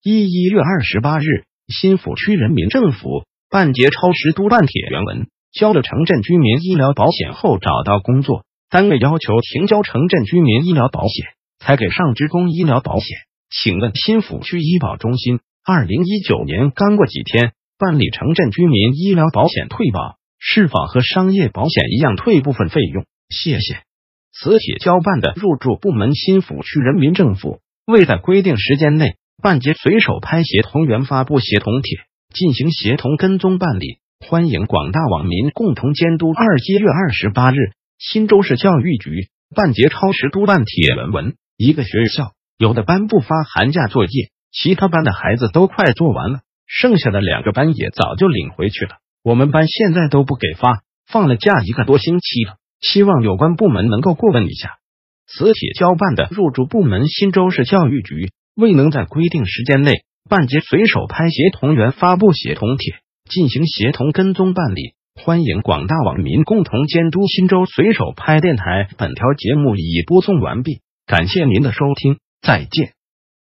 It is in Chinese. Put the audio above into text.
一一月二十八日，新抚区人民政府办结超时督办帖原文：交了城镇居民医疗保险后找到工作，单位要求停交城镇居民医疗保险，才给上职工医疗保险。请问新抚区医保中心二零一九年刚过几天办理城镇居民医疗保险退保，是否和商业保险一样退部分费用？谢谢。此帖交办的入驻部门新抚区人民政府未在规定时间内半截随手拍协同员发布协同帖，进行协同跟踪办理，欢迎广大网民共同监督。二一月二十八日，新州市教育局半截超时督办帖文文，一个学校。有的班不发寒假作业，其他班的孩子都快做完了，剩下的两个班也早就领回去了。我们班现在都不给发，放了假一个多星期了。希望有关部门能够过问一下。此帖交办的入驻部门新州市教育局未能在规定时间内办结随手拍协同员发布协同帖，进行协同跟踪办理，欢迎广大网民共同监督。新州随手拍电台本条节目已播送完毕，感谢您的收听。再见。